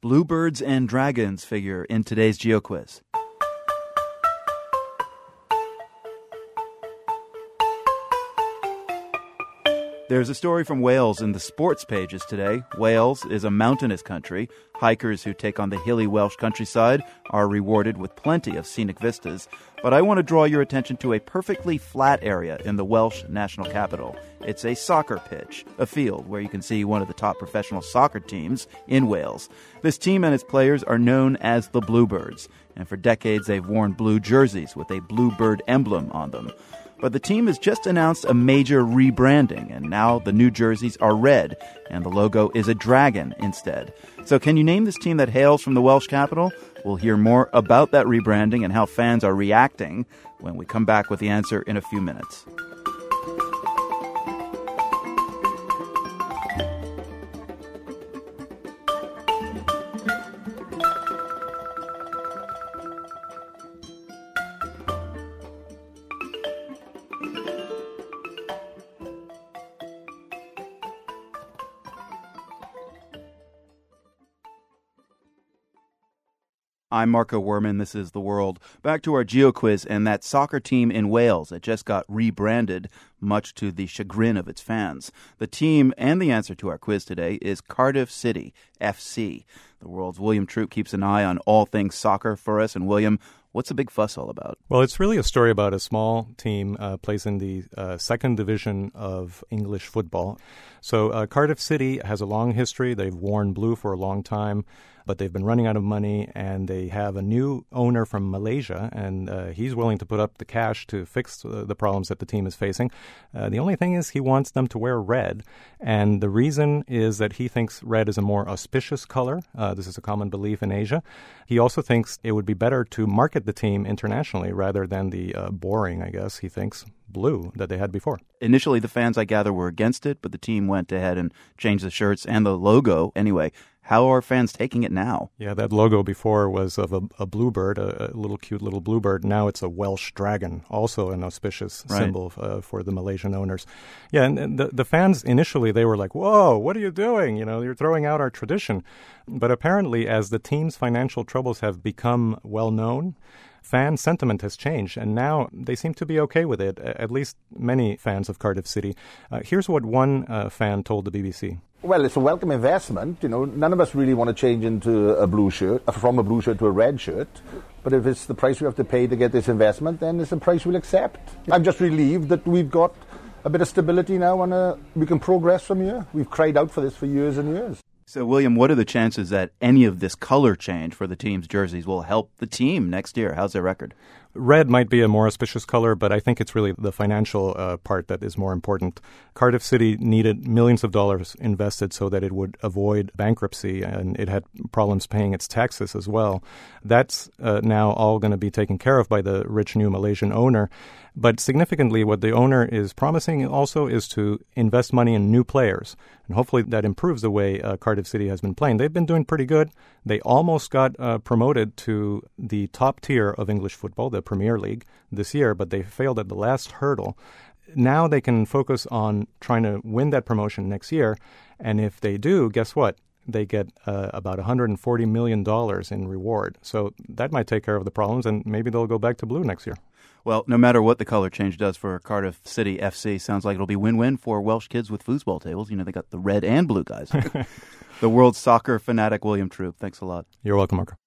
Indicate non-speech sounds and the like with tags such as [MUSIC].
Bluebirds and dragons figure in today's GeoQuiz. There's a story from Wales in the sports pages today. Wales is a mountainous country. Hikers who take on the hilly Welsh countryside are rewarded with plenty of scenic vistas. But I want to draw your attention to a perfectly flat area in the Welsh national capital. It's a soccer pitch, a field where you can see one of the top professional soccer teams in Wales. This team and its players are known as the Bluebirds, and for decades they've worn blue jerseys with a bluebird emblem on them. But the team has just announced a major rebranding, and now the new jerseys are red, and the logo is a dragon instead. So, can you name this team that hails from the Welsh capital? We'll hear more about that rebranding and how fans are reacting when we come back with the answer in a few minutes. I'm Marco Werman. This is The World. Back to our Geo quiz and that soccer team in Wales that just got rebranded, much to the chagrin of its fans. The team and the answer to our quiz today is Cardiff City, FC. The World's William Troop keeps an eye on all things soccer for us. And William, What's the big fuss all about? Well, it's really a story about a small team uh, placed in the uh, second division of English football. So, uh, Cardiff City has a long history. They've worn blue for a long time but they've been running out of money and they have a new owner from Malaysia, and uh, he's willing to put up the cash to fix uh, the problems that the team is facing. Uh, the only thing is, he wants them to wear red, and the reason is that he thinks red is a more auspicious color. Uh, this is a common belief in Asia. He also thinks it would be better to market the team internationally rather than the uh, boring, I guess, he thinks, blue that they had before. Initially, the fans, I gather, were against it, but the team went ahead and changed the shirts and the logo anyway. How are fans taking it now? Yeah, that logo before was of a, a bluebird, a, a, little cute little bluebird. Now it's a Welsh dragon, also an auspicious right. symbol uh, for the Malaysian owners. Yeah, and, and the, the fans initially they were like, "Whoa, what are you doing? You know, you're throwing out our tradition." But apparently, as the team's financial troubles have become well known, fan sentiment has changed, and now they seem to be okay with it, at least many fans of Cardiff City. Uh, here's what one uh, fan told the BBC. Well, it's a welcome investment. You know, none of us really want to change into a blue shirt, uh, from a blue shirt to a red shirt. But if it's the price we have to pay to get this investment, then it's a price we'll accept. I'm just relieved that we've got a bit of stability now and uh, we can progress from here. We've cried out for this for years and years. So, William, what are the chances that any of this color change for the team's jerseys will help the team next year? How's their record? Red might be a more auspicious color, but I think it's really the financial uh, part that is more important. Cardiff City needed millions of dollars invested so that it would avoid bankruptcy, and it had problems paying its taxes as well. That's uh, now all going to be taken care of by the rich new Malaysian owner. But significantly, what the owner is promising also is to invest money in new players. And hopefully that improves the way uh, Cardiff City has been playing. They've been doing pretty good. They almost got uh, promoted to the top tier of English football, the Premier League, this year, but they failed at the last hurdle. Now they can focus on trying to win that promotion next year. And if they do, guess what? they get uh, about $140 million in reward. So that might take care of the problems, and maybe they'll go back to blue next year. Well, no matter what the color change does for Cardiff City FC, sounds like it'll be win-win for Welsh kids with foosball tables. You know, they got the red and blue guys. [LAUGHS] the world soccer fanatic William Troop. Thanks a lot. You're welcome, Marco.